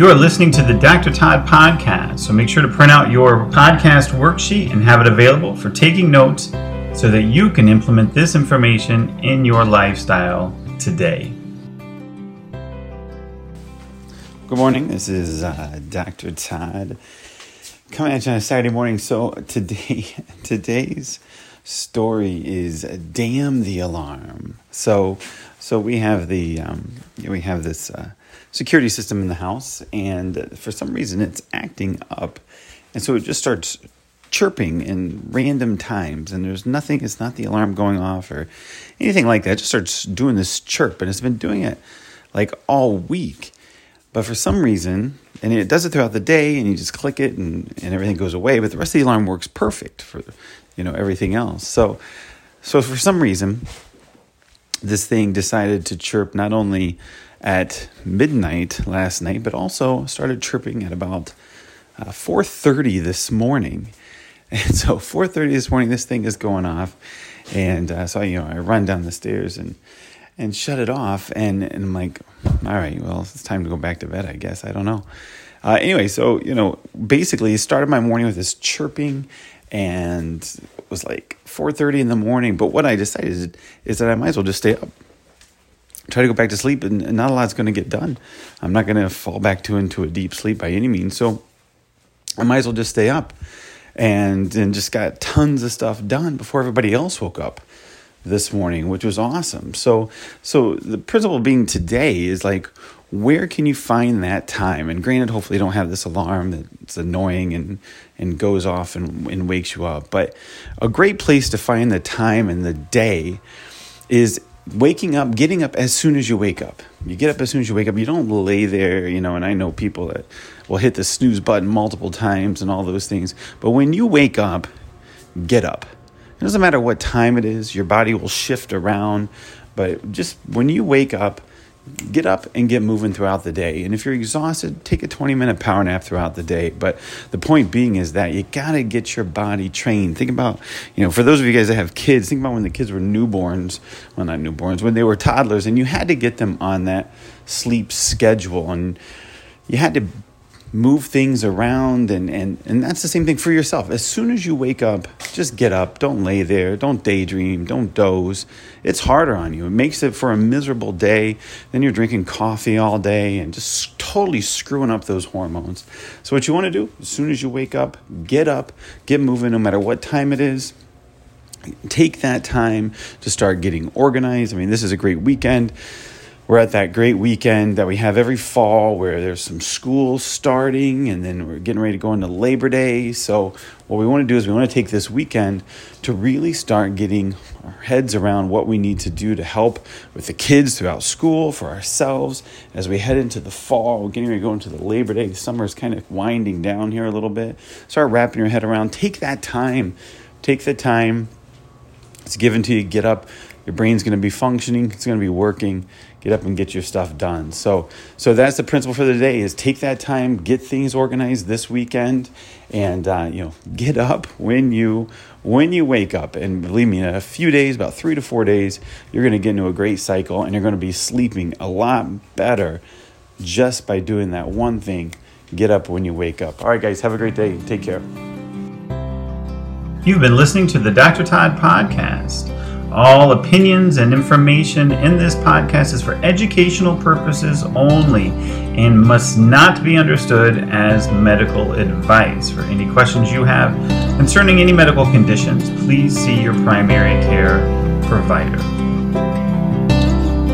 You are listening to the Dr. Todd podcast, so make sure to print out your podcast worksheet and have it available for taking notes so that you can implement this information in your lifestyle today. Good morning. This is uh, Dr. Todd coming at you on a Saturday morning. So today, today's story is "Damn the Alarm." So, so we have the um, we have this. Uh, security system in the house, and for some reason it's acting up. And so it just starts chirping in random times, and there's nothing, it's not the alarm going off or anything like that. It just starts doing this chirp, and it's been doing it like all week. But for some reason, and it does it throughout the day, and you just click it, and, and everything goes away. But the rest of the alarm works perfect for you know everything else. So, so for some reason, this thing decided to chirp not only at midnight last night, but also started chirping at about uh, 4:30 this morning. And so 4:30 this morning, this thing is going off, and uh, so you know I run down the stairs and and shut it off, and, and I'm like, all right, well it's time to go back to bed, I guess. I don't know. Uh, anyway, so you know, basically, started my morning with this chirping, and it was like 4:30 in the morning. But what I decided is that I might as well just stay up try to go back to sleep and, not a lot's going to get done. I'm not going to fall back to into a deep sleep by any means. So I might as well just stay up and and just got tons of stuff done before everybody else woke up this morning, which was awesome. So so the principle being today is like where can you find that time? And granted, hopefully you don't have this alarm that's annoying and and goes off and, and wakes you up. But a great place to find the time and the day is waking up, getting up as soon as you wake up. You get up as soon as you wake up. You don't lay there, you know, and I know people that will hit the snooze button multiple times and all those things. But when you wake up, get up. It doesn't matter what time it is, your body will shift around. But just when you wake up, get up and get moving throughout the day. And if you're exhausted, take a 20 minute power nap throughout the day. But the point being is that you got to get your body trained. Think about, you know, for those of you guys that have kids, think about when the kids were newborns, well, not newborns, when they were toddlers, and you had to get them on that sleep schedule. And you had to move things around and, and and that's the same thing for yourself. As soon as you wake up just get up. Don't lay there. Don't daydream. Don't doze. It's harder on you. It makes it for a miserable day. Then you're drinking coffee all day and just totally screwing up those hormones. So what you want to do as soon as you wake up get up get moving no matter what time it is. Take that time to start getting organized. I mean this is a great weekend we're at that great weekend that we have every fall where there's some schools starting and then we're getting ready to go into Labor Day. So, what we want to do is we want to take this weekend to really start getting our heads around what we need to do to help with the kids throughout school, for ourselves as we head into the fall. Getting ready to go into the Labor Day. Summer is kind of winding down here a little bit. Start wrapping your head around. Take that time. Take the time. It's given to you. Get up. Your brain's going to be functioning. It's going to be working get up and get your stuff done. So, so that's the principle for the day: is take that time, get things organized this weekend, and uh, you know, get up when you when you wake up. And believe me, in a few days, about three to four days, you're going to get into a great cycle, and you're going to be sleeping a lot better just by doing that one thing. Get up when you wake up. All right, guys, have a great day. Take care. You've been listening to the Dr. Todd Podcast. All opinions and information in this podcast is for educational purposes only and must not be understood as medical advice. For any questions you have concerning any medical conditions, please see your primary care provider.